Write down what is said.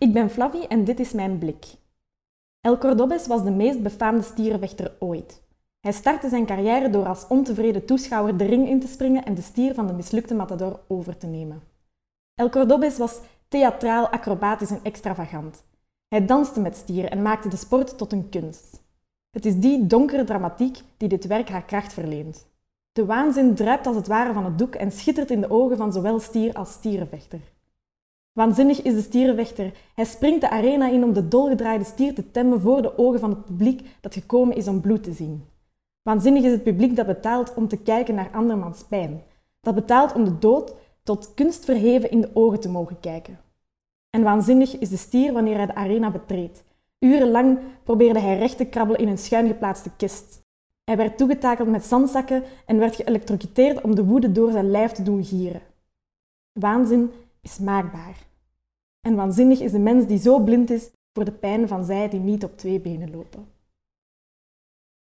Ik ben Flavie en dit is mijn blik. El Cordobes was de meest befaamde stierenvechter ooit. Hij startte zijn carrière door als ontevreden toeschouwer de ring in te springen en de stier van de mislukte matador over te nemen. El Cordobes was theatraal, acrobatisch en extravagant. Hij danste met stieren en maakte de sport tot een kunst. Het is die donkere dramatiek die dit werk haar kracht verleent. De waanzin druipt als het ware van het doek en schittert in de ogen van zowel stier als stierenvechter. Waanzinnig is de stierenvechter. Hij springt de arena in om de dolgedraaide stier te temmen voor de ogen van het publiek dat gekomen is om bloed te zien. Waanzinnig is het publiek dat betaalt om te kijken naar andermans pijn. Dat betaalt om de dood tot kunst verheven in de ogen te mogen kijken. En waanzinnig is de stier wanneer hij de arena betreedt. Urenlang probeerde hij recht te krabbelen in een schuin geplaatste kist. Hij werd toegetakeld met zandzakken en werd geëlektrocuteerd om de woede door zijn lijf te doen gieren. Waanzin is maakbaar. En waanzinnig is de mens die zo blind is voor de pijn van zij die niet op twee benen lopen.